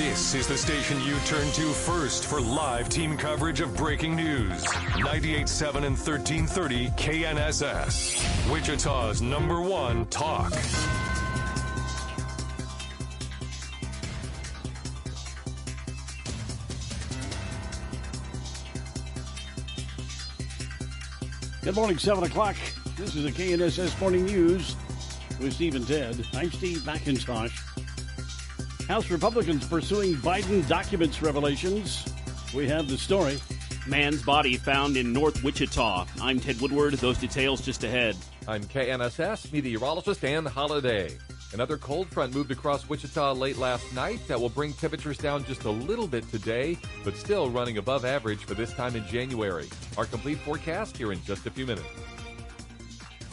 This is the station you turn to first for live team coverage of breaking news. 98.7 and 1330 KNSS. Wichita's number one talk. Good morning, 7 o'clock. This is the KNSS Morning News with Steve and Ted. I'm Steve McIntosh. House Republicans pursuing Biden documents revelations. We have the story. Man's body found in North Wichita. I'm Ted Woodward. Those details just ahead. I'm KNSS meteorologist Dan Holliday. Another cold front moved across Wichita late last night that will bring temperatures down just a little bit today, but still running above average for this time in January. Our complete forecast here in just a few minutes.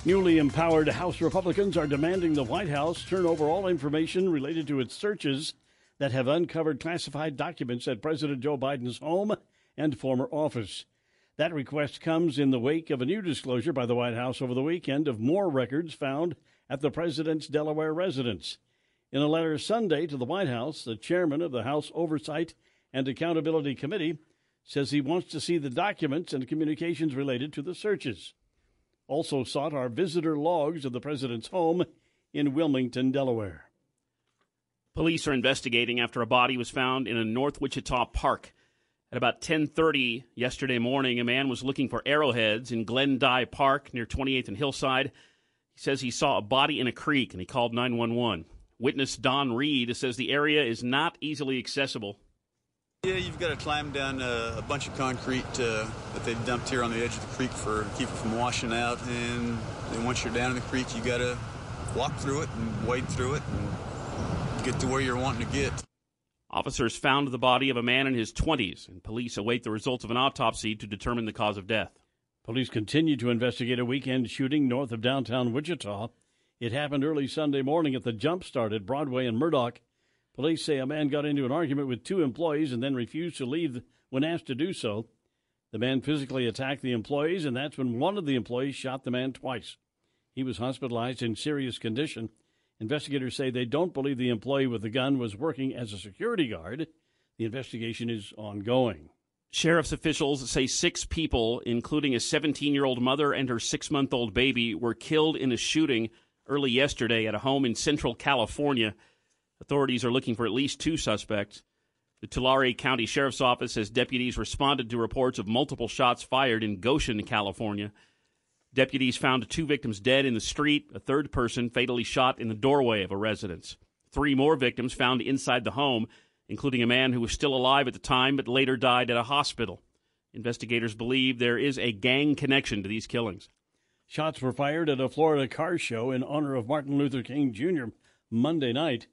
Newly empowered House Republicans are demanding the White House turn over all information related to its searches that have uncovered classified documents at President Joe Biden's home and former office. That request comes in the wake of a new disclosure by the White House over the weekend of more records found at the president's Delaware residence. In a letter Sunday to the White House, the chairman of the House Oversight and Accountability Committee says he wants to see the documents and communications related to the searches. Also sought are visitor logs of the president's home in Wilmington, Delaware. Police are investigating after a body was found in a North Wichita park. At about 10:30 yesterday morning, a man was looking for arrowheads in Glendive Park near 28th and Hillside. He says he saw a body in a creek and he called 911. Witness Don Reed says the area is not easily accessible. Yeah, you've got to climb down a, a bunch of concrete uh, that they've dumped here on the edge of the creek for keep it from washing out. And then once you're down in the creek, you got to walk through it and wade through it and get to where you're wanting to get. Officers found the body of a man in his 20s, and police await the results of an autopsy to determine the cause of death. Police continue to investigate a weekend shooting north of downtown Wichita. It happened early Sunday morning at the Jump Start at Broadway and Murdock. Police say a man got into an argument with two employees and then refused to leave when asked to do so. The man physically attacked the employees, and that's when one of the employees shot the man twice. He was hospitalized in serious condition. Investigators say they don't believe the employee with the gun was working as a security guard. The investigation is ongoing. Sheriff's officials say six people, including a 17 year old mother and her six month old baby, were killed in a shooting early yesterday at a home in central California. Authorities are looking for at least two suspects. The Tulare County Sheriff's Office says deputies responded to reports of multiple shots fired in Goshen, California. Deputies found two victims dead in the street, a third person fatally shot in the doorway of a residence. Three more victims found inside the home including a man who was still alive at the time but later died at a hospital. Investigators believe there is a gang connection to these killings. Shots were fired at a Florida car show in honor of Martin Luther King Jr. Monday night.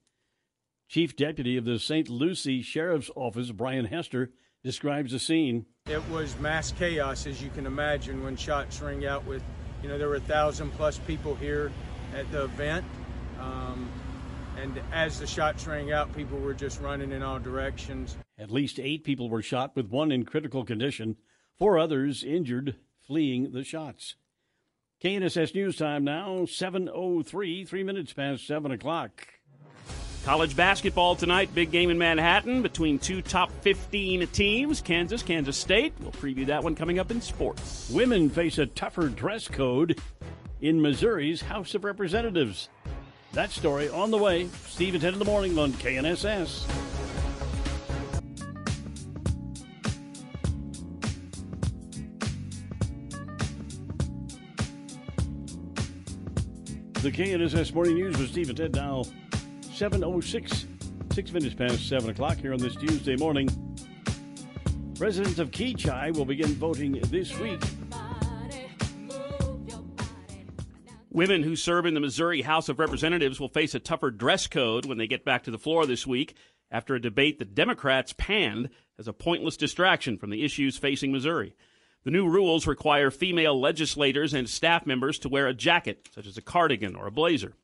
Chief Deputy of the St. Lucie Sheriff's Office, Brian Hester, describes the scene. It was mass chaos, as you can imagine, when shots rang out with, you know, there were a thousand plus people here at the event. Um, and as the shots rang out, people were just running in all directions. At least eight people were shot, with one in critical condition, four others injured fleeing the shots. KNSS News Time now, 7.03, three minutes past 7 o'clock. College basketball tonight, big game in Manhattan between two top 15 teams, Kansas, Kansas State. We'll preview that one coming up in sports. Women face a tougher dress code in Missouri's House of Representatives. That story on the way. Steve at 10 in the morning on KNSS. The KNSS Morning News with Steve and Ted now 7.06, six minutes past 7 o'clock here on this Tuesday morning. Residents of Kechi will begin voting this week Women who serve in the Missouri House of Representatives will face a tougher dress code when they get back to the floor this week after a debate the Democrats panned as a pointless distraction from the issues facing Missouri. The new rules require female legislators and staff members to wear a jacket, such as a cardigan or a blazer.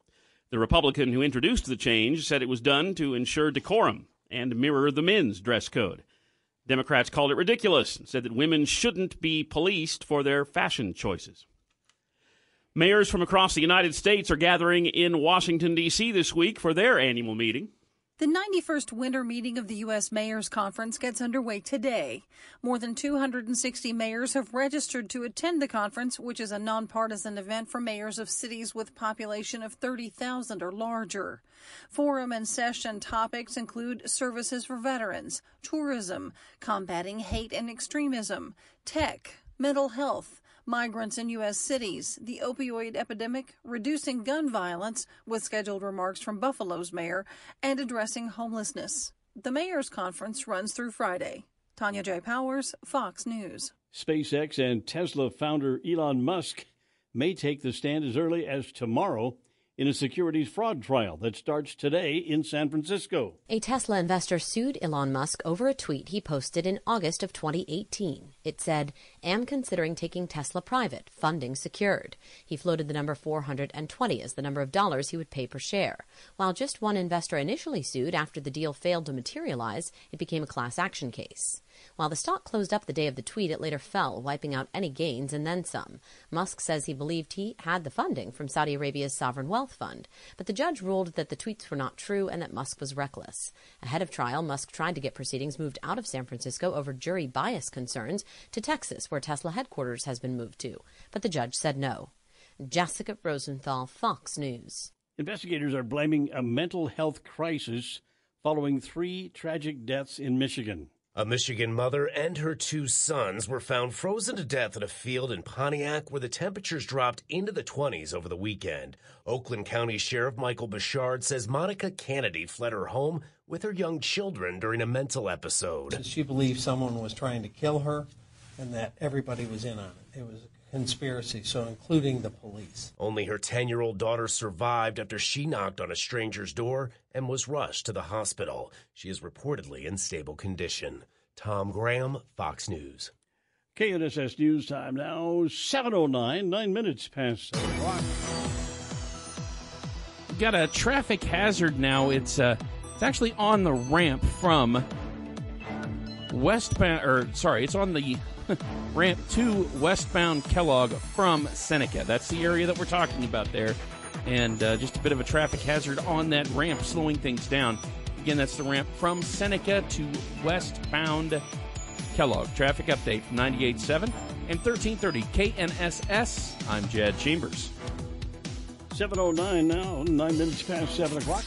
The Republican who introduced the change said it was done to ensure decorum and mirror the men's dress code. Democrats called it ridiculous and said that women shouldn't be policed for their fashion choices. Mayors from across the United States are gathering in Washington, D.C. this week for their annual meeting. The 91st winter meeting of the U.S. Mayors Conference gets underway today. More than 260 mayors have registered to attend the conference, which is a nonpartisan event for mayors of cities with population of 30,000 or larger. Forum and session topics include services for veterans, tourism, combating hate and extremism, tech, mental health, migrants in U.S. cities, the opioid epidemic, reducing gun violence, with scheduled remarks from Buffalo's mayor, and addressing homelessness. The mayor's conference runs through Friday. Tanya J. Powers, Fox News. SpaceX and Tesla founder Elon Musk may take the stand as early as tomorrow in a securities fraud trial that starts today in San Francisco. A Tesla investor sued Elon Musk over a tweet he posted in August of 2018. It said, Am considering taking Tesla private, funding secured. He floated the number 420 as the number of dollars he would pay per share. While just one investor initially sued after the deal failed to materialize, it became a class action case. While the stock closed up the day of the tweet, it later fell, wiping out any gains and then some. Musk says he believed he had the funding from Saudi Arabia's sovereign wealth fund, but the judge ruled that the tweets were not true and that Musk was reckless. Ahead of trial, Musk tried to get proceedings moved out of San Francisco over jury bias concerns to Texas, where Tesla headquarters has been moved to, but the judge said no. Jessica Rosenthal, Fox News. Investigators are blaming a mental health crisis following three tragic deaths in Michigan. A Michigan mother and her two sons were found frozen to death in a field in Pontiac where the temperatures dropped into the 20s over the weekend. Oakland County Sheriff Michael Bouchard says Monica Cannady fled her home with her young children during a mental episode. She believed someone was trying to kill her and that everybody was in on it. It was a conspiracy, so including the police. Only her 10 year old daughter survived after she knocked on a stranger's door and was rushed to the hospital. She is reportedly in stable condition. Tom Graham, Fox News. KNSS News Time now, 7.09, nine minutes past 7 o'clock. Got a traffic hazard now. It's uh, it's actually on the ramp from westbound, or sorry, it's on the ramp to westbound Kellogg from Seneca. That's the area that we're talking about there. And uh, just a bit of a traffic hazard on that ramp, slowing things down. Again, that's the ramp from Seneca to westbound Kellogg. Traffic update from 98.7 and 1330 KNSS. I'm Jed Chambers. 7.09 now, nine minutes past 7 o'clock.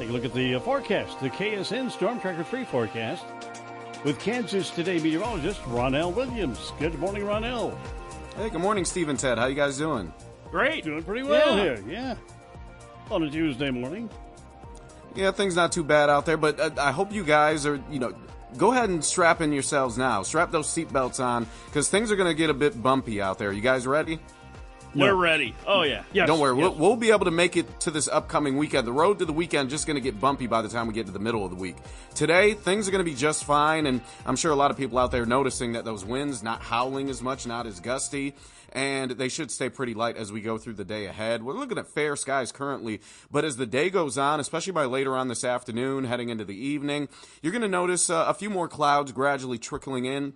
Take a look at the uh, forecast, the KSN Storm Tracker 3 forecast with Kansas Today meteorologist Ronell Williams. Good morning, Ronell. Hey, good morning, Steve and Ted. How you guys doing? Great. Doing pretty well Yeah. here, yeah. On a Tuesday morning. Yeah, things not too bad out there, but uh, I hope you guys are, you know, go ahead and strap in yourselves now. Strap those seatbelts on because things are going to get a bit bumpy out there. You guys ready? We're ready. Oh, yeah. Yes, Don't worry, yes. we'll, we'll be able to make it to this upcoming weekend. The road to the weekend just going to get bumpy by the time we get to the middle of the week. Today, things are going to be just fine, and I'm sure a lot of people out there noticing that those winds not howling as much, not as gusty, and they should stay pretty light as we go through the day ahead. We're looking at fair skies currently, but as the day goes on, especially by later on this afternoon, heading into the evening, you're going to notice uh, a few more clouds gradually trickling in.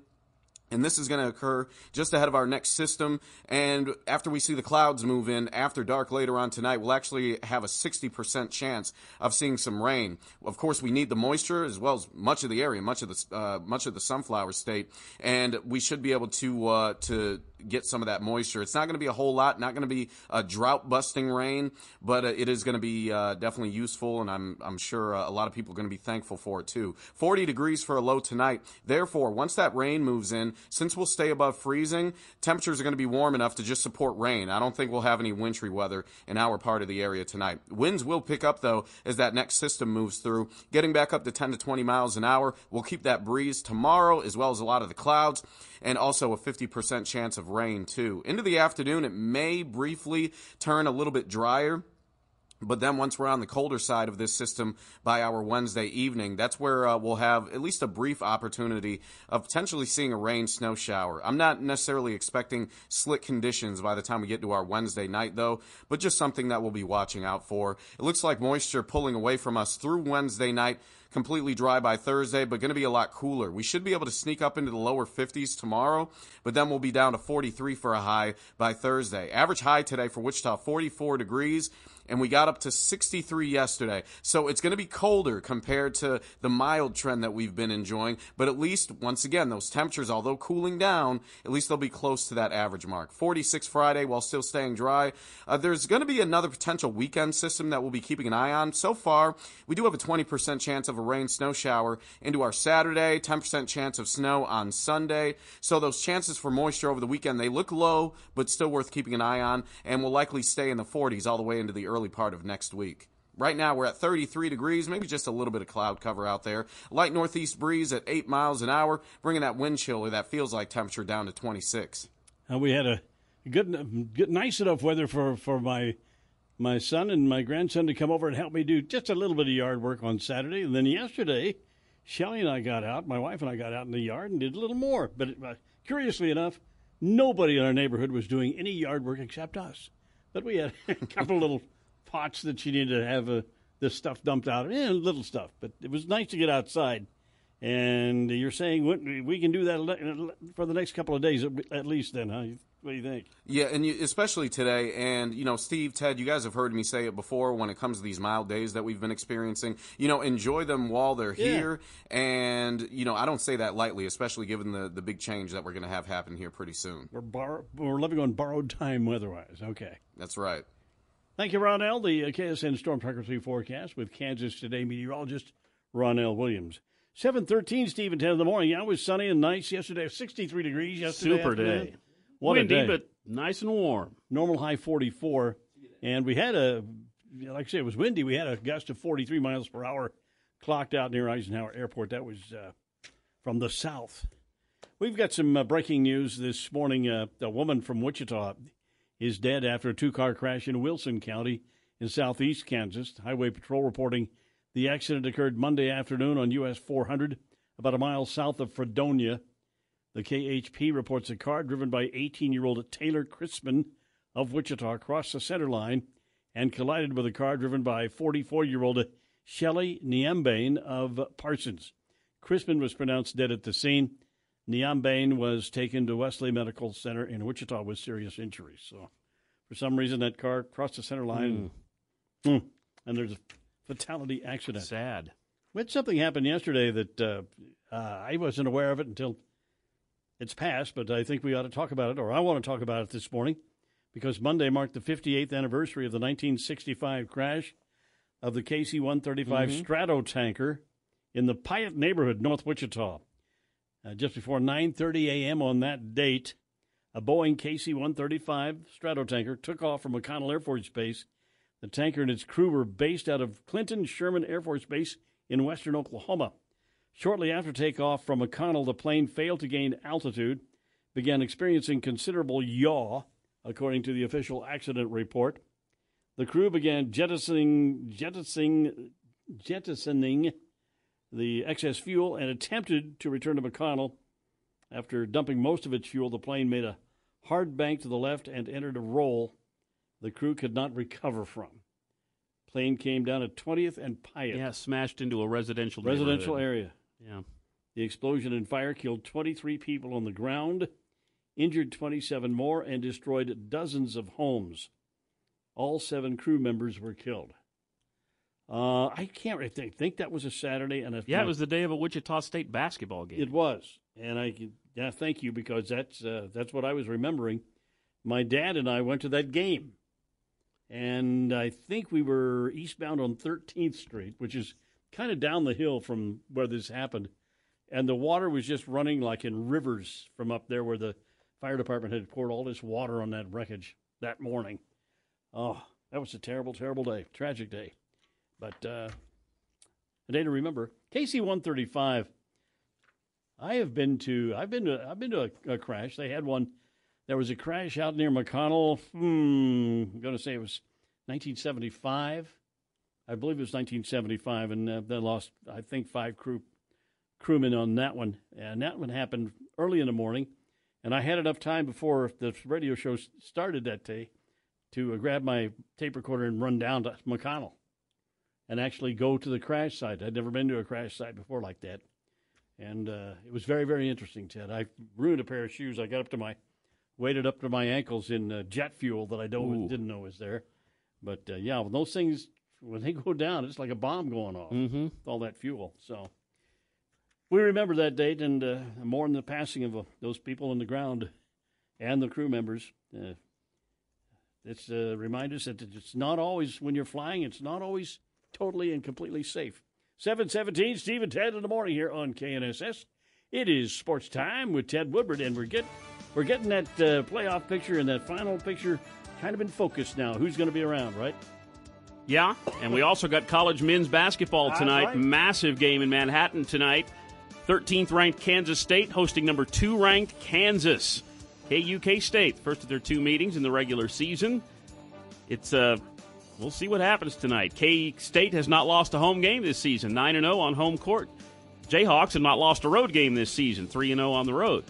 And this is going to occur just ahead of our next system. And after we see the clouds move in after dark later on tonight, we'll actually have a 60% chance of seeing some rain. Of course, we need the moisture as well as much of the area, much of the, uh, much of the sunflower state. And we should be able to, uh, to, get some of that moisture. It's not going to be a whole lot, not going to be a drought busting rain, but uh, it is going to be uh, definitely useful, and I'm I'm sure uh, a lot of people are going to be thankful for it too. 40 degrees for a low tonight. Therefore, once that rain moves in, since we'll stay above freezing, temperatures are going to be warm enough to just support rain. I don't think we'll have any wintry weather in our part of the area tonight. Winds will pick up though as that next system moves through, getting back up to 10 to 20 miles an hour. We'll keep that breeze tomorrow as well as a lot of the clouds and also a 50% chance of rain too. Into the afternoon, it may briefly turn a little bit drier. But then once we're on the colder side of this system by our Wednesday evening, that's where uh, we'll have at least a brief opportunity of potentially seeing a rain snow shower. I'm not necessarily expecting slick conditions by the time we get to our Wednesday night though, but just something that we'll be watching out for. It looks like moisture pulling away from us through Wednesday night completely dry by Thursday, but going to be a lot cooler. We should be able to sneak up into the lower 50s tomorrow, but then we'll be down to 43 for a high by Thursday. Average high today for Wichita, 44 degrees. And we got up to 63 yesterday. So it's going to be colder compared to the mild trend that we've been enjoying. But at least, once again, those temperatures, although cooling down, at least they'll be close to that average mark. 46 Friday while still staying dry. Uh, there's going to be another potential weekend system that we'll be keeping an eye on. So far, we do have a 20% chance of a rain snow shower into our Saturday, 10% chance of snow on Sunday. So those chances for moisture over the weekend, they look low, but still worth keeping an eye on, and will likely stay in the 40s all the way into the early part of next week. Right now we're at 33 degrees, maybe just a little bit of cloud cover out there. Light northeast breeze at 8 miles an hour, bringing that wind chill that feels like temperature down to 26. Uh, we had a good, good, nice enough weather for, for my my son and my grandson to come over and help me do just a little bit of yard work on Saturday. And then yesterday, Shelly and I got out, my wife and I got out in the yard and did a little more. But uh, curiously enough, nobody in our neighborhood was doing any yard work except us. But we had a couple little pots that she needed to have uh, this stuff dumped out, eh, little stuff. But it was nice to get outside. And you're saying we can do that for the next couple of days at least, then, huh? What do you think? Yeah, and you, especially today. And, you know, Steve, Ted, you guys have heard me say it before when it comes to these mild days that we've been experiencing. You know, enjoy them while they're yeah. here. And, you know, I don't say that lightly, especially given the, the big change that we're going to have happen here pretty soon. We're, bar- we're living on borrowed time weather wise. Okay. That's right. Thank you, Ronell. The uh, KSN Storm Frequency Forecast with Kansas Today meteorologist Ronell Williams. 713, Stephen, 10 in the morning. Yeah, it was sunny and nice yesterday. 63 degrees yesterday. Super afternoon. day. What Windy, a day. but nice and warm. Normal high 44. And we had a, like I say, it was windy. We had a gust of 43 miles per hour clocked out near Eisenhower Airport. That was uh, from the south. We've got some uh, breaking news this morning. Uh, a woman from Wichita is dead after a two car crash in Wilson County in southeast Kansas. Highway Patrol reporting the accident occurred Monday afternoon on US 400, about a mile south of Fredonia. The KHP reports a car driven by 18 year old Taylor Crispin of Wichita crossed the center line and collided with a car driven by 44 year old Shelley Niambane of Parsons. Crispin was pronounced dead at the scene. Niambane was taken to Wesley Medical Center in Wichita with serious injuries. So, for some reason, that car crossed the center line. Mm. And there's a fatality accident. Sad. We something happen yesterday that uh, uh, I wasn't aware of it until it's passed, but I think we ought to talk about it, or I want to talk about it this morning, because Monday marked the 58th anniversary of the 1965 crash of the KC 135 mm-hmm. Stratotanker in the Piatt neighborhood, North Wichita. Uh, just before 9:30 a.m. on that date, a Boeing KC 135 Stratotanker took off from McConnell Air Force Base. The tanker and its crew were based out of Clinton Sherman Air Force Base in western Oklahoma. Shortly after takeoff from McConnell, the plane failed to gain altitude, began experiencing considerable yaw, according to the official accident report. The crew began jettisoning, jettisoning, jettisoning the excess fuel and attempted to return to McConnell. After dumping most of its fuel, the plane made a hard bank to the left and entered a roll the crew could not recover from. Plane came down at 20th and Piatt. Yeah, smashed into a residential residential area. Yeah. The explosion and fire killed 23 people on the ground, injured 27 more, and destroyed dozens of homes. All seven crew members were killed. Uh, I can't really think, think that was a Saturday, and yeah, it was the day of a Wichita State basketball game. It was, and I yeah, thank you because that's uh, that's what I was remembering. My dad and I went to that game, and I think we were eastbound on 13th Street, which is kind of down the hill from where this happened. And the water was just running like in rivers from up there where the fire department had poured all this water on that wreckage that morning. Oh, that was a terrible, terrible day, tragic day. But uh, a day to remember. KC 135. I have been to. I've been to. I've been to a, a crash. They had one. There was a crash out near McConnell. Hmm, I'm going to say it was 1975. I believe it was 1975, and uh, they lost, I think, five crew crewmen on that one. And that one happened early in the morning, and I had enough time before the radio show started that day to uh, grab my tape recorder and run down to McConnell and actually go to the crash site. I'd never been to a crash site before like that, and uh, it was very, very interesting. Ted, I ruined a pair of shoes. I got up to my, waded up to my ankles in uh, jet fuel that I don't, didn't know was there But uh, yeah, when those things when they go down, it's like a bomb going off. Mm-hmm. All that fuel. So we remember that date and uh, more in the passing of uh, those people on the ground and the crew members. Uh, it's uh, remind us that it's not always when you're flying. It's not always totally and completely safe. Seven seventeen, Steve and Ted in the morning here on KNSS. It is sports time with Ted Woodward, and we're get we're getting that uh, playoff picture and that final picture kind of in focus now. Who's going to be around, right? Yeah, and we also got college men's basketball tonight. right. Massive game in Manhattan tonight. 13th ranked Kansas State hosting number 2 ranked Kansas. KU K State, first of their two meetings in the regular season. It's uh we'll see what happens tonight. K State has not lost a home game this season, 9 and 0 on home court. Jayhawks have not lost a road game this season, 3 and 0 on the road.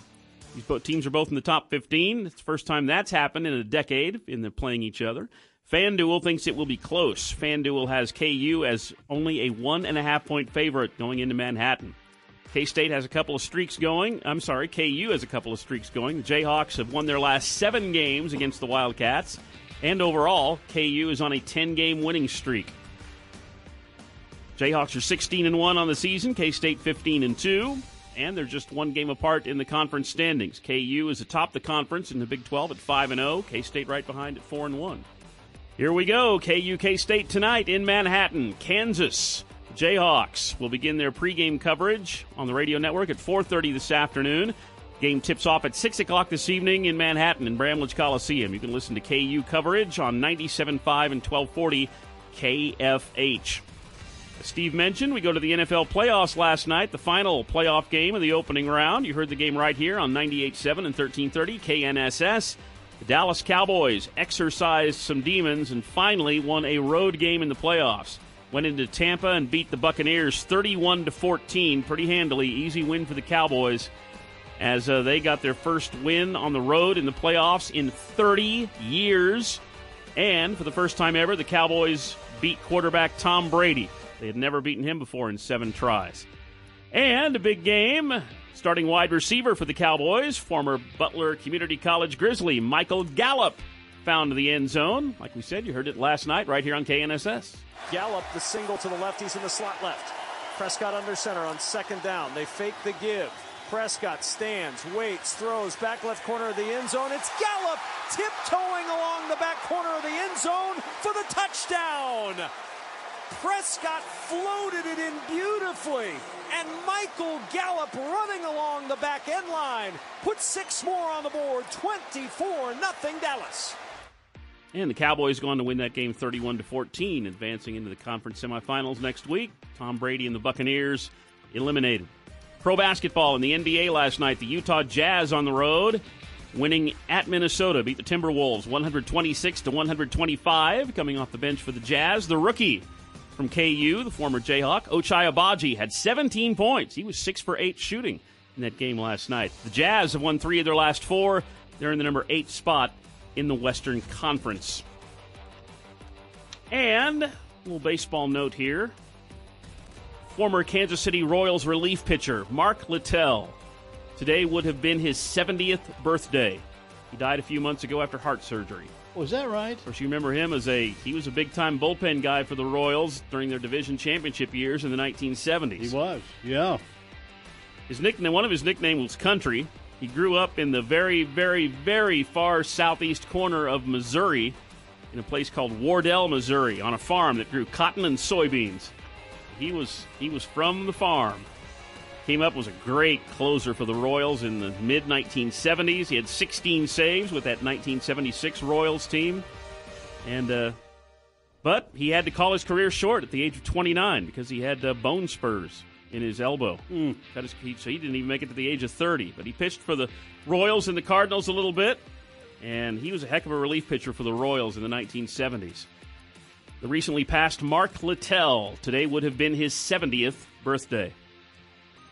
These both teams are both in the top 15. It's the first time that's happened in a decade in the playing each other. FanDuel thinks it will be close. FanDuel has KU as only a one and a half point favorite going into Manhattan. K State has a couple of streaks going. I'm sorry, KU has a couple of streaks going. The Jayhawks have won their last seven games against the Wildcats. And overall, KU is on a 10 game winning streak. Jayhawks are 16 and 1 on the season, K State 15 and 2, and they're just one game apart in the conference standings. KU is atop the conference in the Big 12 at 5 and 0, K State right behind at 4 and 1. Here we go, KU K State tonight in Manhattan, Kansas. Jayhawks will begin their pregame coverage on the radio network at 4:30 this afternoon. Game tips off at 6 o'clock this evening in Manhattan in Bramlage Coliseum. You can listen to KU coverage on 97.5 and 1240 KFH. As Steve mentioned, we go to the NFL playoffs last night, the final playoff game of the opening round. You heard the game right here on 98.7 and 1330 KNSS. The Dallas Cowboys exercised some demons and finally won a road game in the playoffs. Went into Tampa and beat the Buccaneers 31 to 14, pretty handily. Easy win for the Cowboys as uh, they got their first win on the road in the playoffs in 30 years. And for the first time ever, the Cowboys beat quarterback Tom Brady. They had never beaten him before in seven tries. And a big game. Starting wide receiver for the Cowboys, former Butler Community College Grizzly Michael Gallup found the end zone. Like we said, you heard it last night right here on KNSS. Gallup, the single to the left. He's in the slot left. Prescott under center on second down. They fake the give. Prescott stands, waits, throws, back left corner of the end zone. It's Gallup tiptoeing along the back corner of the end zone for the touchdown. Prescott floated it in beautifully, and Michael Gallup running along the back end line put six more on the board. 24 nothing Dallas. And the Cowboys go on to win that game 31 to 14, advancing into the conference semifinals next week. Tom Brady and the Buccaneers eliminated. Pro basketball in the NBA last night, the Utah Jazz on the road, winning at Minnesota, beat the Timberwolves 126 to 125. Coming off the bench for the Jazz, the rookie from KU, the former Jayhawk, Ochai Agbaji had 17 points. He was six for eight shooting in that game last night. The Jazz have won three of their last four. They're in the number eight spot in the Western Conference. And a little baseball note here. Former Kansas City Royals relief pitcher Mark Littell. Today would have been his 70th birthday. He died a few months ago after heart surgery. Was that right? Of course, you remember him as a he was a big time bullpen guy for the Royals during their division championship years in the 1970s. He was, yeah. His nickname, one of his nicknames was Country. He grew up in the very, very, very far southeast corner of Missouri, in a place called Wardell, Missouri, on a farm that grew cotton and soybeans. He was he was from the farm. Came up was a great closer for the Royals in the mid 1970s. He had 16 saves with that 1976 Royals team, and uh, but he had to call his career short at the age of 29 because he had uh, bone spurs in his elbow. Cut his, he, so he didn't even make it to the age of 30. But he pitched for the Royals and the Cardinals a little bit, and he was a heck of a relief pitcher for the Royals in the 1970s. The recently passed Mark Littell today would have been his 70th birthday.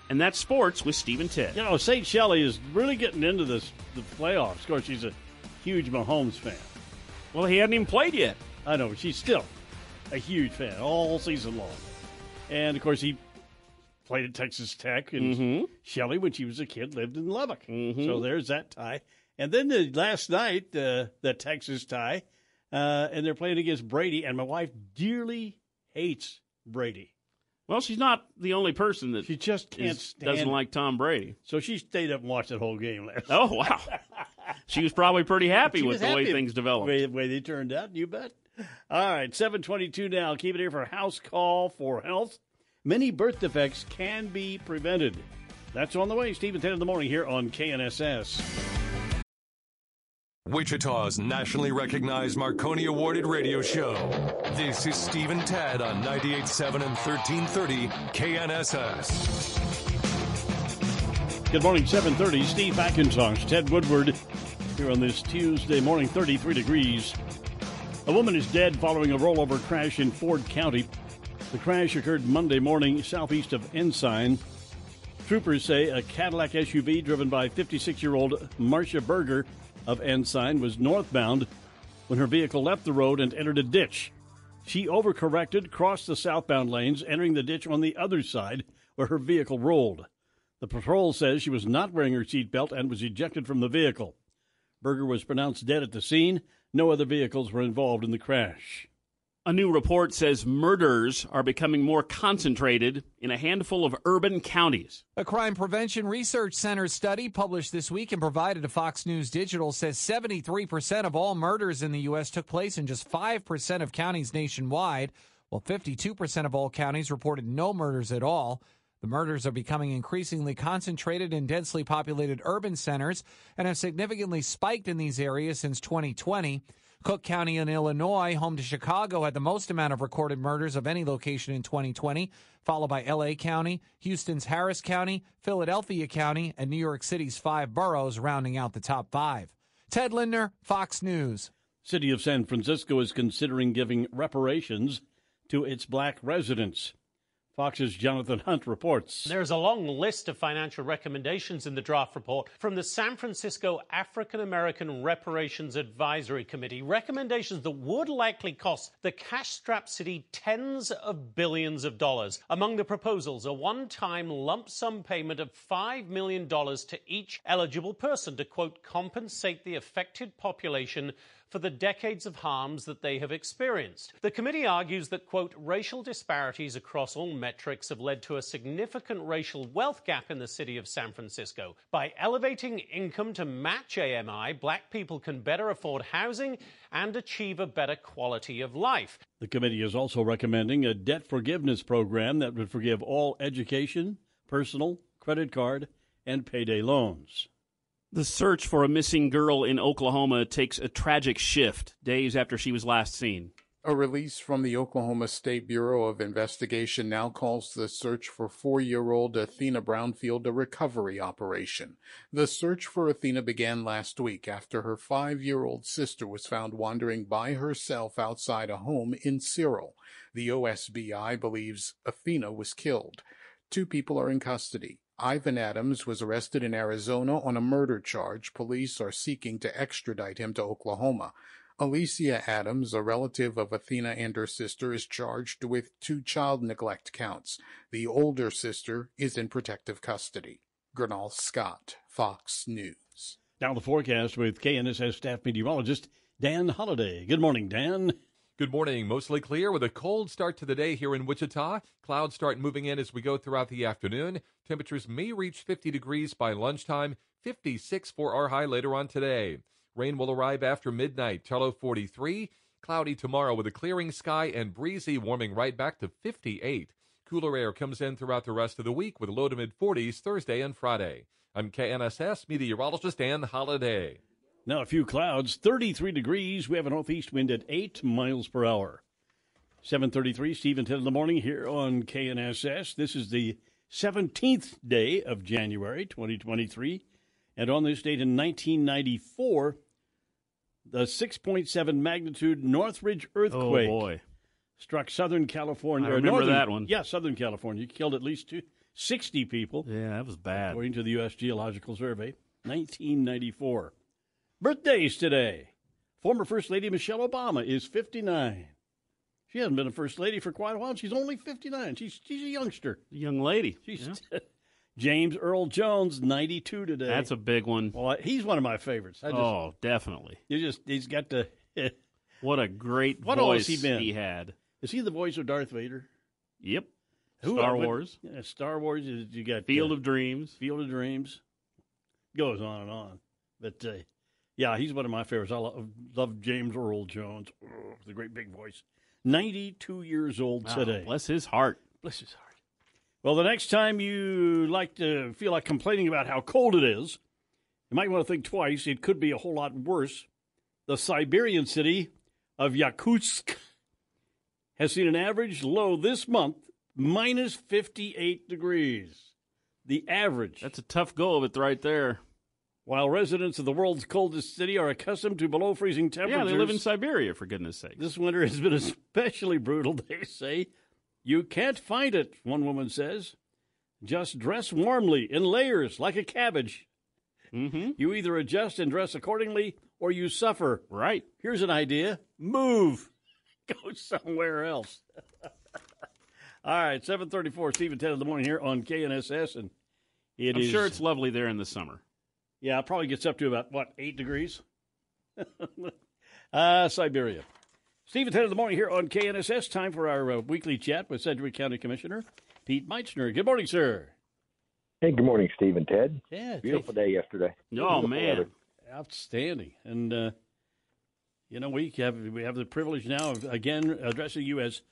And that's sports with Steve and Ted. You know, St. Shelley is really getting into this the playoffs. Of course, she's a huge Mahomes fan. Well, he hadn't even played yet. I know, but she's still a huge fan all season long. And of course, he played at Texas Tech, and Mhm. Shelley, when she was a kid, lived in Lubbock. Mhm. So there's that tie. And then the last night, uh, the Texas tie, uh, and they're playing against Brady. And my wife dearly hates Brady. Well, she's not the only person that she just can't is, stand doesn't like Tom Brady. So she stayed up and watched that whole game last. Oh wow, she was probably pretty happy with the way things developed. The way, way they turned out, you bet. All right, 722 now. Keep it here for House Call for Health. Many birth defects can be prevented. That's on the way. Stephen 10 in the morning here on KNSS. Wichita's nationally recognized Marconi awarded radio show. This is Stephen Tad on 98.7 and 1330 KNSS. Good morning, 730. Steve McIntosh, Ted Woodward here on this Tuesday morning, 33 degrees. A woman is dead following a rollover crash in Ford County. The crash occurred Monday morning southeast of Ensign. Troopers say a Cadillac SUV driven by 56 year old Marcia Berger of Ensign was northbound when her vehicle left the road and entered a ditch. She overcorrected, crossed the southbound lanes, entering the ditch on the other side where her vehicle rolled. The patrol says she was not wearing her seatbelt and was ejected from the vehicle. Berger was pronounced dead at the scene. No other vehicles were involved in the crash. A new report says murders are becoming more concentrated in a handful of urban counties. A crime prevention research center study published this week and provided to Fox News Digital says 73% of all murders in the U.S. took place in just 5% of counties nationwide, while 52% of all counties reported no murders at all. The murders are becoming increasingly concentrated in densely populated urban centers and have significantly spiked in these areas since 2020. Cook County in Illinois, home to Chicago, had the most amount of recorded murders of any location in 2020, followed by LA County, Houston's Harris County, Philadelphia County, and New York City's five boroughs rounding out the top five. Ted Lindner, Fox News. City of San Francisco is considering giving reparations to its black residents. Fox's Jonathan Hunt reports. There's a long list of financial recommendations in the draft report from the San Francisco African American Reparations Advisory Committee. Recommendations that would likely cost the cash strapped city tens of billions of dollars. Among the proposals, a one time lump sum payment of $5 million to each eligible person to, quote, compensate the affected population for the decades of harms that they have experienced. The committee argues that, quote, racial disparities across all metrics have led to a significant racial wealth gap in the city of San Francisco. By elevating income to match AMI, black people can better afford housing and achieve a better quality of life. The committee is also recommending a debt forgiveness program that would forgive all education, personal, credit card, and payday loans. The search for a missing girl in Oklahoma takes a tragic shift days after she was last seen. A release from the Oklahoma State Bureau of Investigation now calls the search for four year old Athena Brownfield a recovery operation. The search for Athena began last week after her five year old sister was found wandering by herself outside a home in Cyril. The OSBI believes Athena was killed. Two people are in custody. Ivon Adams was arrested in Arizona on a murder charge. Police are seeking to extradite him to Oklahoma. Alysia Adams, a relative of Athena and her sister, is charged with two child neglect counts. The older sister is in protective custody. Gernal Scott, Fox News. Now the forecast with KNSS staff meteorologist Dan Holliday. Good morning, Dan. Good morning. Mostly clear with a cold start to the day here in Wichita. Clouds start moving in as we go throughout the afternoon. Temperatures may reach 50 degrees by lunchtime, 56 for our high later on today. Rain will arrive after midnight, Tello 43. Cloudy tomorrow with a clearing sky and breezy, warming right back to 58. Cooler air comes in throughout the rest of the week with low to mid 40s Thursday and Friday. I'm KNSS meteorologist Dan Holliday. Now a few clouds, 33 degrees. We have a northeast wind at 8 miles per hour. 733, Stephen 10 in the morning here on KNSS. This is the 17th day of January 2023. And on this date in 1994, the 6.7 magnitude Northridge earthquake Oh, boy. struck Southern California. I remember northern- that one. Yeah, Southern California. Killed at least two, 60 people. Yeah, that was bad. According to the U.S. Geological Survey, 1994. Birthdays today. Former First Lady Michelle Obama is 59. She hasn't been a First Lady for quite a while. She's only 59. She's, she's a youngster. Young lady. She's James Earl Jones, 92 today. That's a big one. Well, he's one of my favorites. I just, oh, definitely. you just he's got the What a great What voice he been? had. Is he the voice of Darth Vader? Yep. Who- Star what- Wars. yeah, Star Wars. is- You got Field uh, of Dreams. Field of Dreams. Goes on and on. But uh, yeah, he's one of my favorites. I love, love James Earl Jones. Oh, the great big voice. Ninety-two years old Wow, today. bless his heart. Bless his heart. Well, the next time you like to feel like complaining about how cold it is, you might want to think twice. It could be a whole lot worse. The Siberian city of Yakutsk has seen an average low this month minus 58 degrees. The average. That's a tough go of it right there. While residents of the world's coldest city are accustomed to below freezing temperatures. Yeah, they live in Siberia, for goodness sake. This winter has been especially brutal, they say. You can't fight it, one woman says. Just dress warmly in layers like a cabbage. Mm-hmm. You either adjust and dress accordingly or you suffer. Right. Here's an idea move. Go somewhere else. All right, 734, Steve and 10 in the morning here on KNSS. And it I'm is- sure it's lovely there in the summer. Yeah, it probably gets up to about, what, 8 degrees? uh, Siberia. Steve and 10 in the morning here on KNSS. Time for our uh, weekly chat with Sedgwick County Commissioner Pete Meitzner. Good morning, sir. Hey, good morning, Steve and Ted. Yeah, Beautiful day yesterday. Oh, man. weather. Outstanding. And, uh, you know, we have, we have the privilege now of, again, addressing you as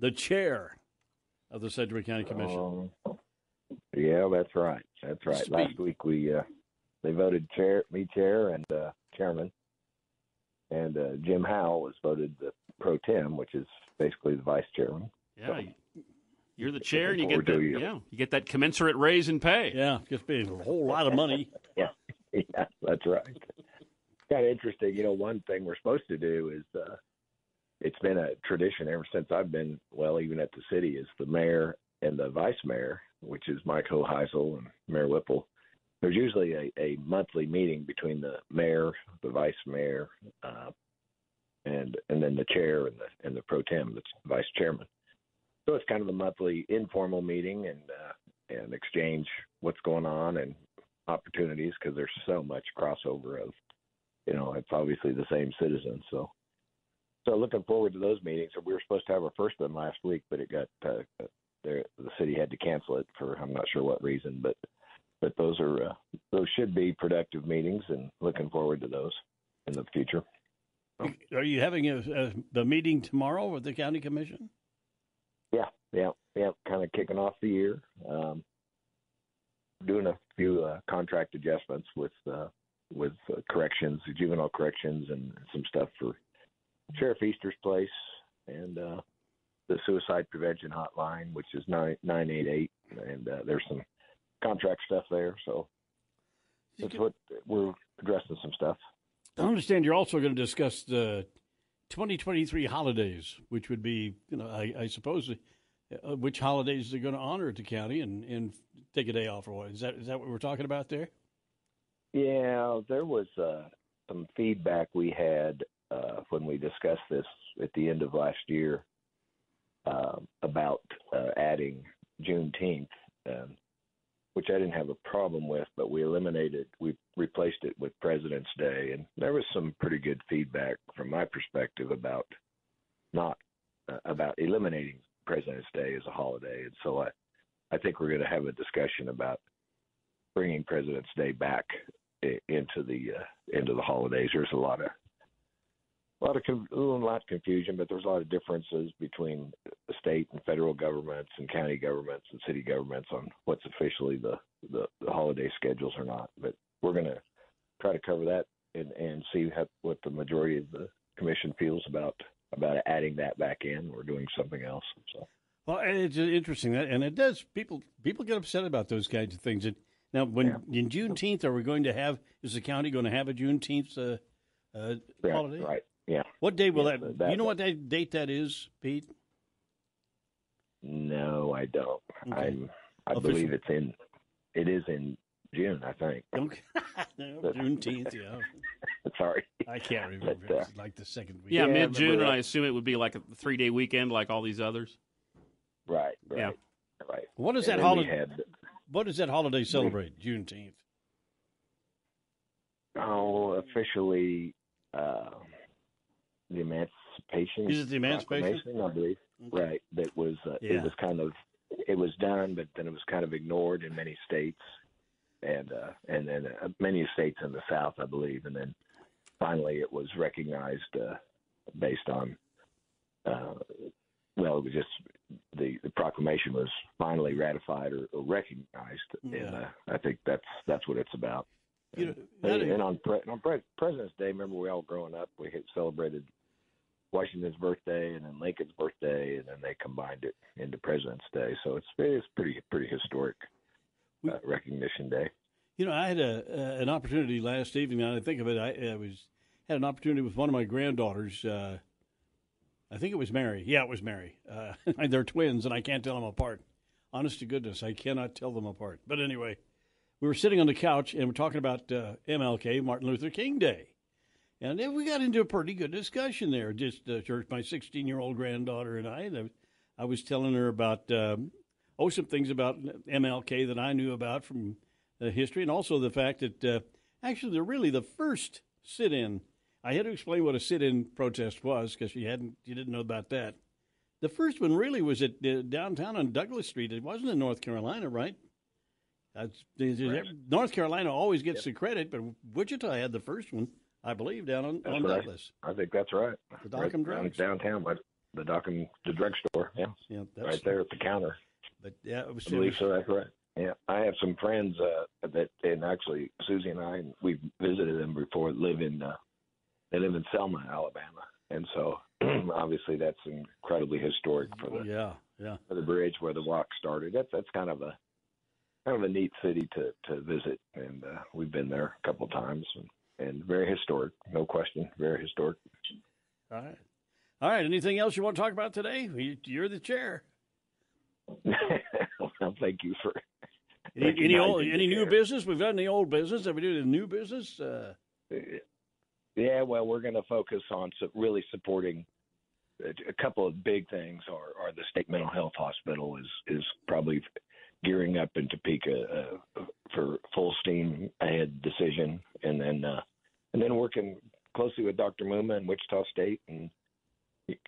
the chair of the Sedgwick County Commission. Um, yeah, that's right. That's right. Sweet. Last week we uh, they voted chair, me chair, and uh, chairman, and uh, Jim Howell was voted the pro tem, which is basically the vice chairman. Yeah. You're the chair, and you get that. you. Yeah, you get that commensurate raise in pay. Yeah, just being a whole lot of money. yeah, yeah, that's right. Kind of interesting. You know, one thing we're supposed to do is uh, it's been a tradition ever since I've been well, even at the city, is the mayor and the vice mayor, which is Mike Hoheisel and Mayor Whipple. There's usually a, a monthly meeting between the mayor, the vice mayor, uh, and and then the chair and the and the pro tem, the vice chairman. So it's kind of a monthly informal meeting and uh, and exchange what's going on and opportunities because there's so much crossover of, you know, it's obviously the same citizens. So, so looking forward to those meetings. We were supposed to have our first one last week, but it got uh, there. The city had to cancel it for I'm not sure what reason, but but those are uh, those should be productive meetings, and looking forward to those in the future. Are you having a, a, the meeting tomorrow with the county commission? Yeah, yeah, yeah. Kind of kicking off the year. Um, doing a few uh, contract adjustments with uh, with uh, corrections, juvenile corrections, and some stuff for Sheriff Easter's place and uh, the suicide prevention hotline, which is nine nine eight eight, and uh, there's some contract stuff there. So that's what we're addressing some stuff. I understand you're also going to discuss the 2023 holidays, which would be, you know, I, I suppose, uh, which holidays they're going to honor at the county and, and take a day off or what? Is that is that what we're talking about there? Yeah, there was uh, some feedback we had uh, when we discussed this at the end of last year uh, about uh, adding Juneteenth, um, which I didn't have a problem with, but we eliminated, we replaced it with President's Day, and there was some pretty good feedback from my perspective about not uh, about eliminating President's Day as a holiday, and so I, I think we're going to have a discussion about bringing President's Day back into the uh, into the holidays. There's a lot of a lot of con- a little not confusion, but there's a lot of differences between the state and federal governments and county governments and city governments on what's officially the the, the holiday schedules or not. But we're going to try to cover that and and see how, what the majority of the commission feels about about adding that back in or doing something else. So. Well, it's interesting that, and it does. People people get upset about those kinds of things. And now, when in Juneteenth, are we going to have? Is the county going to have a Juneteenth uh, uh, Right, holiday? right. Yeah. What day will Yes, that? that- you know what that date that is, Pete? No, I don't. I'm, I Official- believe it's in. It is in June, I think. Okay. Juneteenth, yeah. Sorry, I can't remember. But, uh, It's like the second week. Yeah, Yeah, mid June, and. I assume it would be like a three day weekend, like all these others. Right. Right. Yeah. Right. What does And that holiday? had- What does that holiday celebrate? Juneteenth. Oh, officially, uh, the emancipation. Is it the emancipation? I believe. Okay. Right. That was uh, Yeah. it was kind of it was done, but then it was kind of ignored in many states, and uh, and then uh, many states in the South, I believe, and then finally it was recognized uh, based on. Uh, well, it was just the, the proclamation was finally ratified or, or recognized, and Yeah. uh, I think that's that's what it's about. You know, And, and on, pre- on pre- President's Day, remember we all growing up, we had celebrated Washington's birthday and then Lincoln's birthday, and then they combined it into President's Day. So it's it's pretty pretty historic uh, recognition day. You know, I had a uh, an opportunity last evening. Now I think of it, I, I was had an opportunity with one of my granddaughters. Uh, I think it was Mary. Yeah, it was Mary. Uh, they're twins, and I can't tell them apart. Honest to goodness, I cannot tell them apart. But anyway, we were sitting on the couch and we're talking about uh, MLK, Martin Luther King Day, and then we got into a pretty good discussion there. Just uh, church, my 16 year old granddaughter and I. And I- was telling her about um, oh some things about MLK that I knew about from uh, history, and also the fact that uh, actually they're really the first sit-in. I had to explain what a sit-in protest was because she hadn't, you didn't know about that. The first one really was at uh, downtown on Douglas Street. It wasn't in North Carolina, right? That's, North Carolina always gets the credit, but Wichita had the first one, I believe, down on, on right. Douglas. I think that's right. The right Dockum Drugs. downtown, but the Dockum the drugstore. Yeah, Yeah, that's, right there at the counter. But yeah, it was. I believe so. That's right. Yeah, I have some friends uh, that, and actually Susie and I, we've visited them before. Live in, uh, they live in Selma, Alabama, and so obviously that's incredibly historic for the yeah, yeah. for the bridge where the walk started. That's that's kind of a kind of a neat city to to visit, and uh, we've been there a couple of times, and, and very historic, no question, very historic. All right. All right. Anything else you want to talk about today? You- You're the chair. well, thank you for Any, any old, any new business? We've got any old business? Have we do the new business? Uh, Yeah, well, we're going to focus on really supporting a a couple of big things. Are, are the state mental health hospital is is probably gearing up in Topeka uh, for full steam ahead decision, and then uh, and then working closely with Dr. Muma and Wichita State and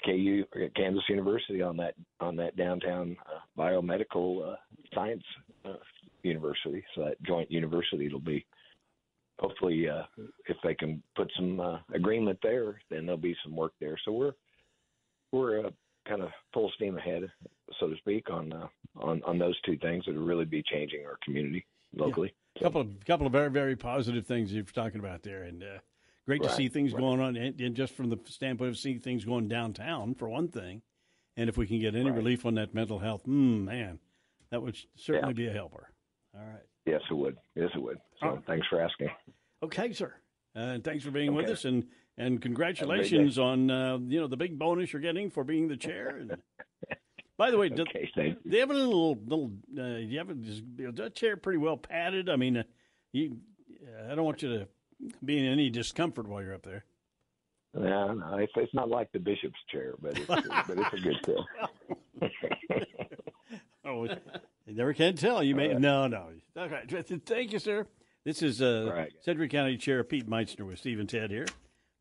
KU Kansas University on that on that downtown uh, biomedical uh, science uh, university. So that joint university it'll be hopefully uh, if they can put some agreement there, then there'll be some work there. So we're we're kind of full steam ahead, so to speak, on uh, on on those two things that will really be changing our community locally. A couple of couple of very very positive things you're talking about there, and uh, great to Right, see things right. going on, and, and just from the standpoint of seeing things going downtown for one thing, and if we can get any Right. relief on that mental health, mm, man, that would certainly be a helper. All right. Yes, it would. Yes, it would. So thanks for asking. Okay, sir. Uh, and thanks for being with us, and and congratulations on uh, you know the big bonus you're getting for being the chair. And by the way, do, Okay, thank they have a little little. Uh, you have a, is that chair pretty well padded? I mean, uh, you. I don't want you to be in any discomfort while you're up there. No, no, it's, it's not like the bishop's chair, but it's, but it's a good chair. Oh, you never can tell. You may no, no. Okay, thank you, sir. This is uh, Sedgwick County Chair Pete Meitzner with Steve and Ted here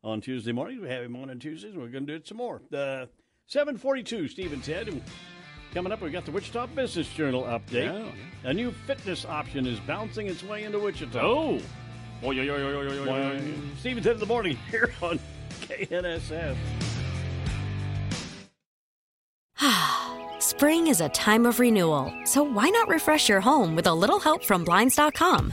on Tuesday morning. We have him on on Tuesdays, we're going to do it some more. Uh, Seven forty-two, Steve and Ted. Coming up, we got the Wichita Business Journal update. Yeah, A new fitness option is bouncing its way into Wichita. Oh. Oy, oy, oy, oy, oy, oy, oy. Steve and Ted in the morning here on KNSS. Spring is a time of renewal, so why not refresh your home with a little help from Blinds.com?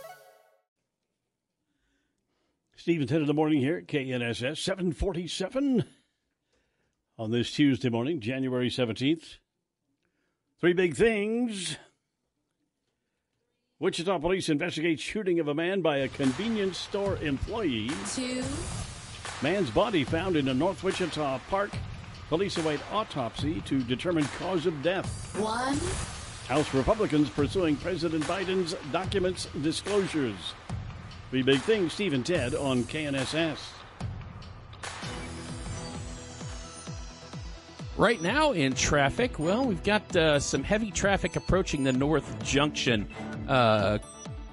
Steve and Ted in the morning here at KNSS 747 on this Tuesday morning, January 17th. Three big things. Wichita police investigate shooting of a man by a convenience store employee. Two. Man's body found in a North Wichita park. Police await autopsy to determine cause of death. One. House Republicans pursuing President Biden's documents disclosures. Three big things, Steve and Ted on KNSS. Right now in traffic, well, we've got uh, some heavy traffic approaching the North Junction. Uh,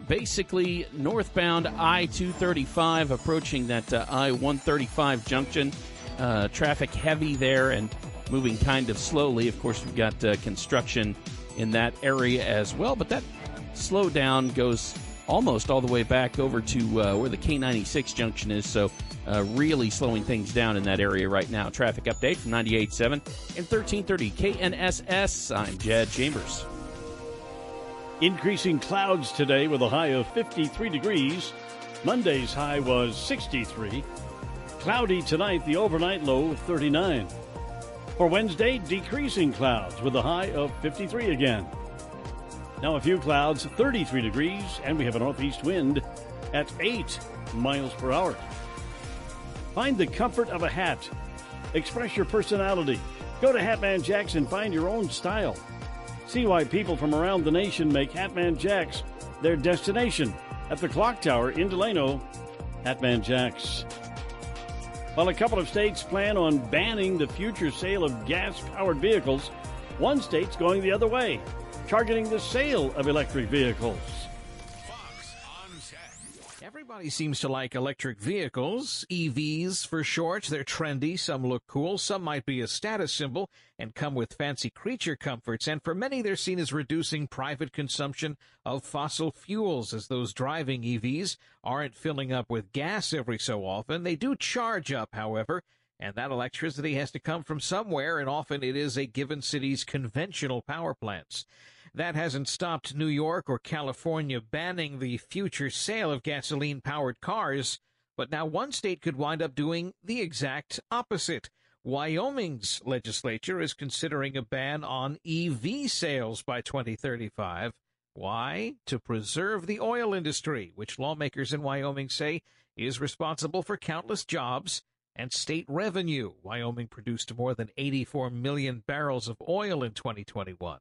basically, northbound I 235 approaching that uh, I 135 junction. Uh, traffic heavy there and moving kind of slowly. Of course, we've got uh, construction in that area as well, but that slowdown goes almost all the way back over to uh, where the K96 junction is. So, uh, really slowing things down in that area right now. Traffic update from 98.7 and 1330 KNSS. I'm Jed Chambers. Increasing clouds today with a high of 53 degrees. Monday's high was 63. Cloudy tonight, the overnight low 39. For Wednesday, decreasing clouds with a high of 53 again. Now a few clouds, 33 degrees, and we have a northeast wind at 8 miles per hour. Find the comfort of a hat. Express your personality. Go to Hatman Jacks and find your own style. See why people from around the nation make Hatman Jacks their destination at the Clock Tower in Delano. Hatman Jacks. While a couple of states plan on banning the future sale of gas powered vehicles, one state's going the other way, targeting the sale of electric vehicles. Everybody seems to like electric vehicles, EVs for short. They're trendy, some look cool, some might be a status symbol and come with fancy creature comforts, and for many they're seen as reducing private consumption of fossil fuels as those driving EVs aren't filling up with gas every so often. They do charge up, however, and that electricity has to come from somewhere, and often it is a given city's conventional power plants. That hasn't stopped New York or California banning the future sale of gasoline powered cars, but now one state could wind up doing the exact opposite. Wyoming's legislature is considering a ban on EV sales by 2035. Why? To preserve the oil industry, which lawmakers in Wyoming say is responsible for countless jobs and state revenue. Wyoming produced more than 84 million barrels of oil in 2021.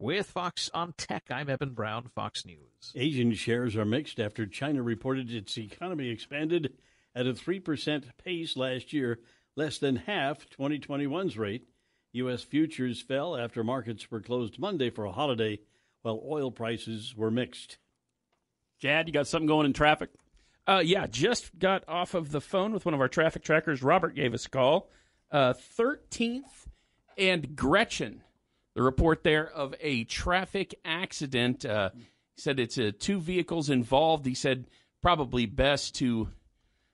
With Fox on Tech, I'm Eben Brown, Fox News. Asian shares are mixed after China reported its economy expanded at a 3% pace last year, less than half 2021's rate. U.S. futures fell after markets were closed Monday for a holiday, while oil prices were mixed. Jed, you got something going in traffic? Uh, yeah, just got off of the phone with one of our traffic trackers. Robert gave us a call. Uh, 13th and Gretchen the report there of a traffic accident. Uh, said it's uh, two vehicles involved. He said probably best to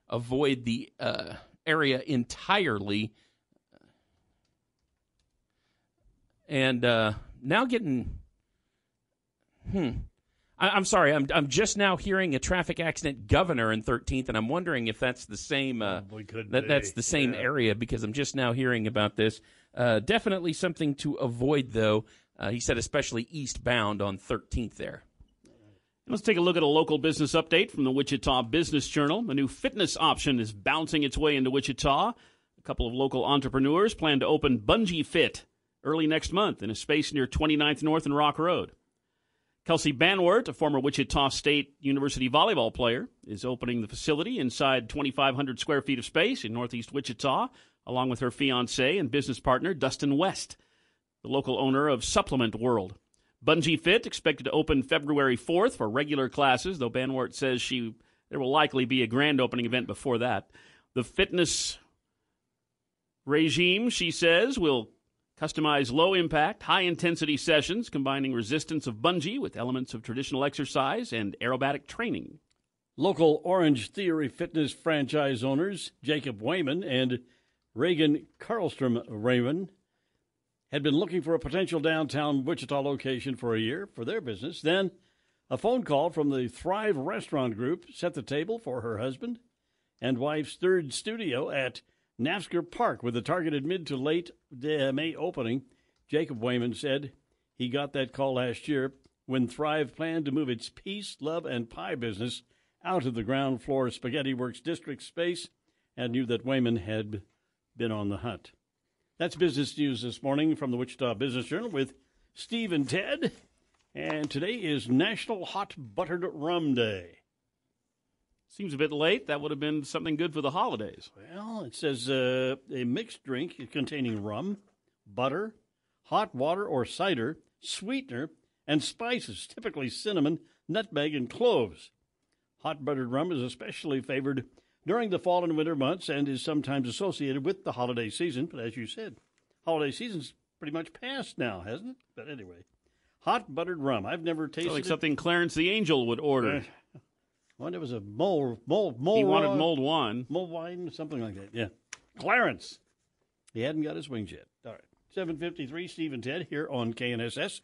avoid the uh, area entirely. And uh, now getting, hmm. I, am sorry. I'm I'm just now hearing a traffic accident governor in 13th, and I'm wondering if that's the same. Uh, that that's the same yeah. area because I'm just now hearing about this. Uh, definitely something to avoid, though. Uh, he said, especially eastbound on 13th there. Let's take a look at a local business update from the Wichita Business Journal. A new fitness option is bouncing its way into Wichita. A couple of local entrepreneurs plan to open Bungee Fit early next month in a space near 29th North and Rock Road. Kelsey Banwart, a former Wichita State University volleyball player, is opening the facility inside 2,500 square feet of space in northeast Wichita along with her fiance and business partner, Dustin West, the local owner of Supplement World. Bungee Fit expected to open February 4th for regular classes, though Banwart says she There will likely be a grand opening event before that. The fitness regime, she says, will customize low impact, high intensity sessions combining resistance of bungee with elements of traditional exercise and aerobatic training. Local Orangetheory Fitness franchise owners Jacob Wayman and Reagan Carlstrom Raymond had been looking for a potential downtown Wichita location for a year for their business. Then a phone call from the Thrive Restaurant Group set the table for her husband and wife's third studio at Naftzger Park with a targeted mid to late uh, May opening. Jacob Wayman said he got that call last year when Thrive planned to move its Peace, Love, and Pie business out of the ground floor Spaghetti Works district space and knew that Wayman had been on the hunt. That's business news this morning from the Wichita Business Journal with Steve and Ted. And today is National Hot Buttered Rum Day. Seems a bit late. That would have been something good for the holidays. Well, it says uh, a mixed drink containing rum, butter, hot water or cider, sweetener, and spices, typically cinnamon, nutmeg, and cloves. Hot buttered rum is especially favored during the fall and winter months and is sometimes associated with the holiday season. But as you said, holiday season's pretty much past now, hasn't it? But anyway, hot buttered rum. I've never tasted like it. something Clarence the Angel would order. Well, it was a mold, mold, mold. He wanted wine- mulled wine. Mulled wine, something like that. Yeah, Clarence. He hadn't got his wings yet. All right, seven fifty-three. Steve and Ted here on KNSS.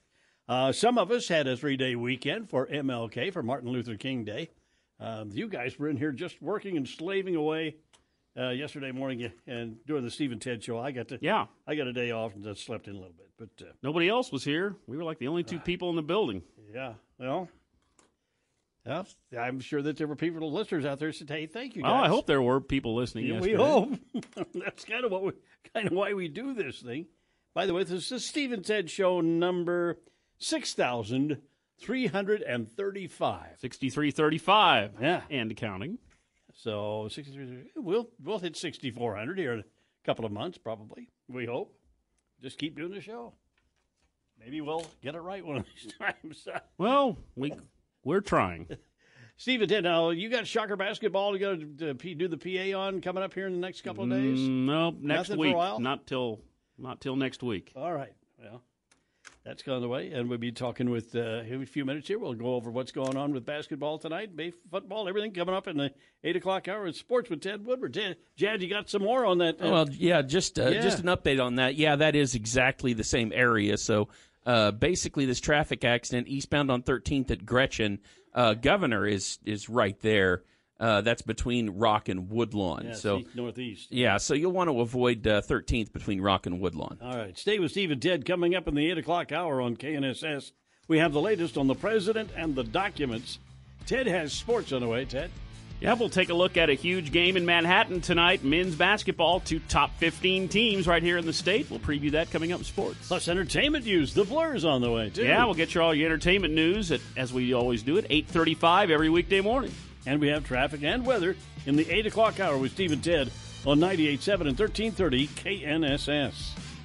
Uh, some of us had a three-day weekend for MLK for Martin Luther King Day. Um, you guys were in here just working and slaving away uh, yesterday morning and doing the Steve and Ted show. I got to yeah, I got a day off and just slept in a little bit. But uh, Nobody else was here. We were like the only two people in the building. yeah, well, yeah, I'm sure that there were people, listeners out there, said, "Hey, thank you." Guys. I hope there were people listening. Yeah, we hope. That's kind of what we, kind of why we do this thing. By the way, this is Steve and Ted show number six thousand three hundred and thirty-five. Sixty-three thirty-five. Yeah, and counting. So sixty-three. We'll we'll hit sixty-four hundred here in a couple of months, probably. We hope. Just keep doing the show. Maybe we'll get it right one of these times. Well, we we're trying. Steve Ted, now you got Shocker basketball to go to do the PA on coming up here in the next couple of days. Mm, no, next Nothing week. For a while? Not till not till next week. All right. Well, that's gone the way, and we'll be talking with uh, in a few minutes here. We'll go over what's going on with basketball tonight, football, everything coming up in the eight o'clock hour. It's sports with Ted Woodward. Ted, Jed, you got some more on that? uh, Well, yeah, just uh, Yeah. just an update on that. Yeah, that is exactly the same area. So uh, basically, this traffic accident eastbound on 13th at Gretchen, uh, Governor is is right there. Uh, that's between Rock and Woodlawn. Yeah, so northeast. Yeah, so you'll want to avoid uh, 13th between Rock and Woodlawn. All right. Stay with Steve and Ted coming up in the 8 o'clock hour on KNSS. We have the latest on the president and the documents. Ted has sports on the way, Ted. Yeah, we'll take a look at a huge game in Manhattan tonight. Men's basketball, two top 15 teams right here in the state. We'll preview that coming up in sports. Plus entertainment news. The Blur's on the way, too. Yeah, we'll get you all your entertainment news, at, as we always do, at 8.35 every weekday morning. And we have traffic and weather in the 8 o'clock hour with Steve and Ted on 98.7 and 1330 KNSS.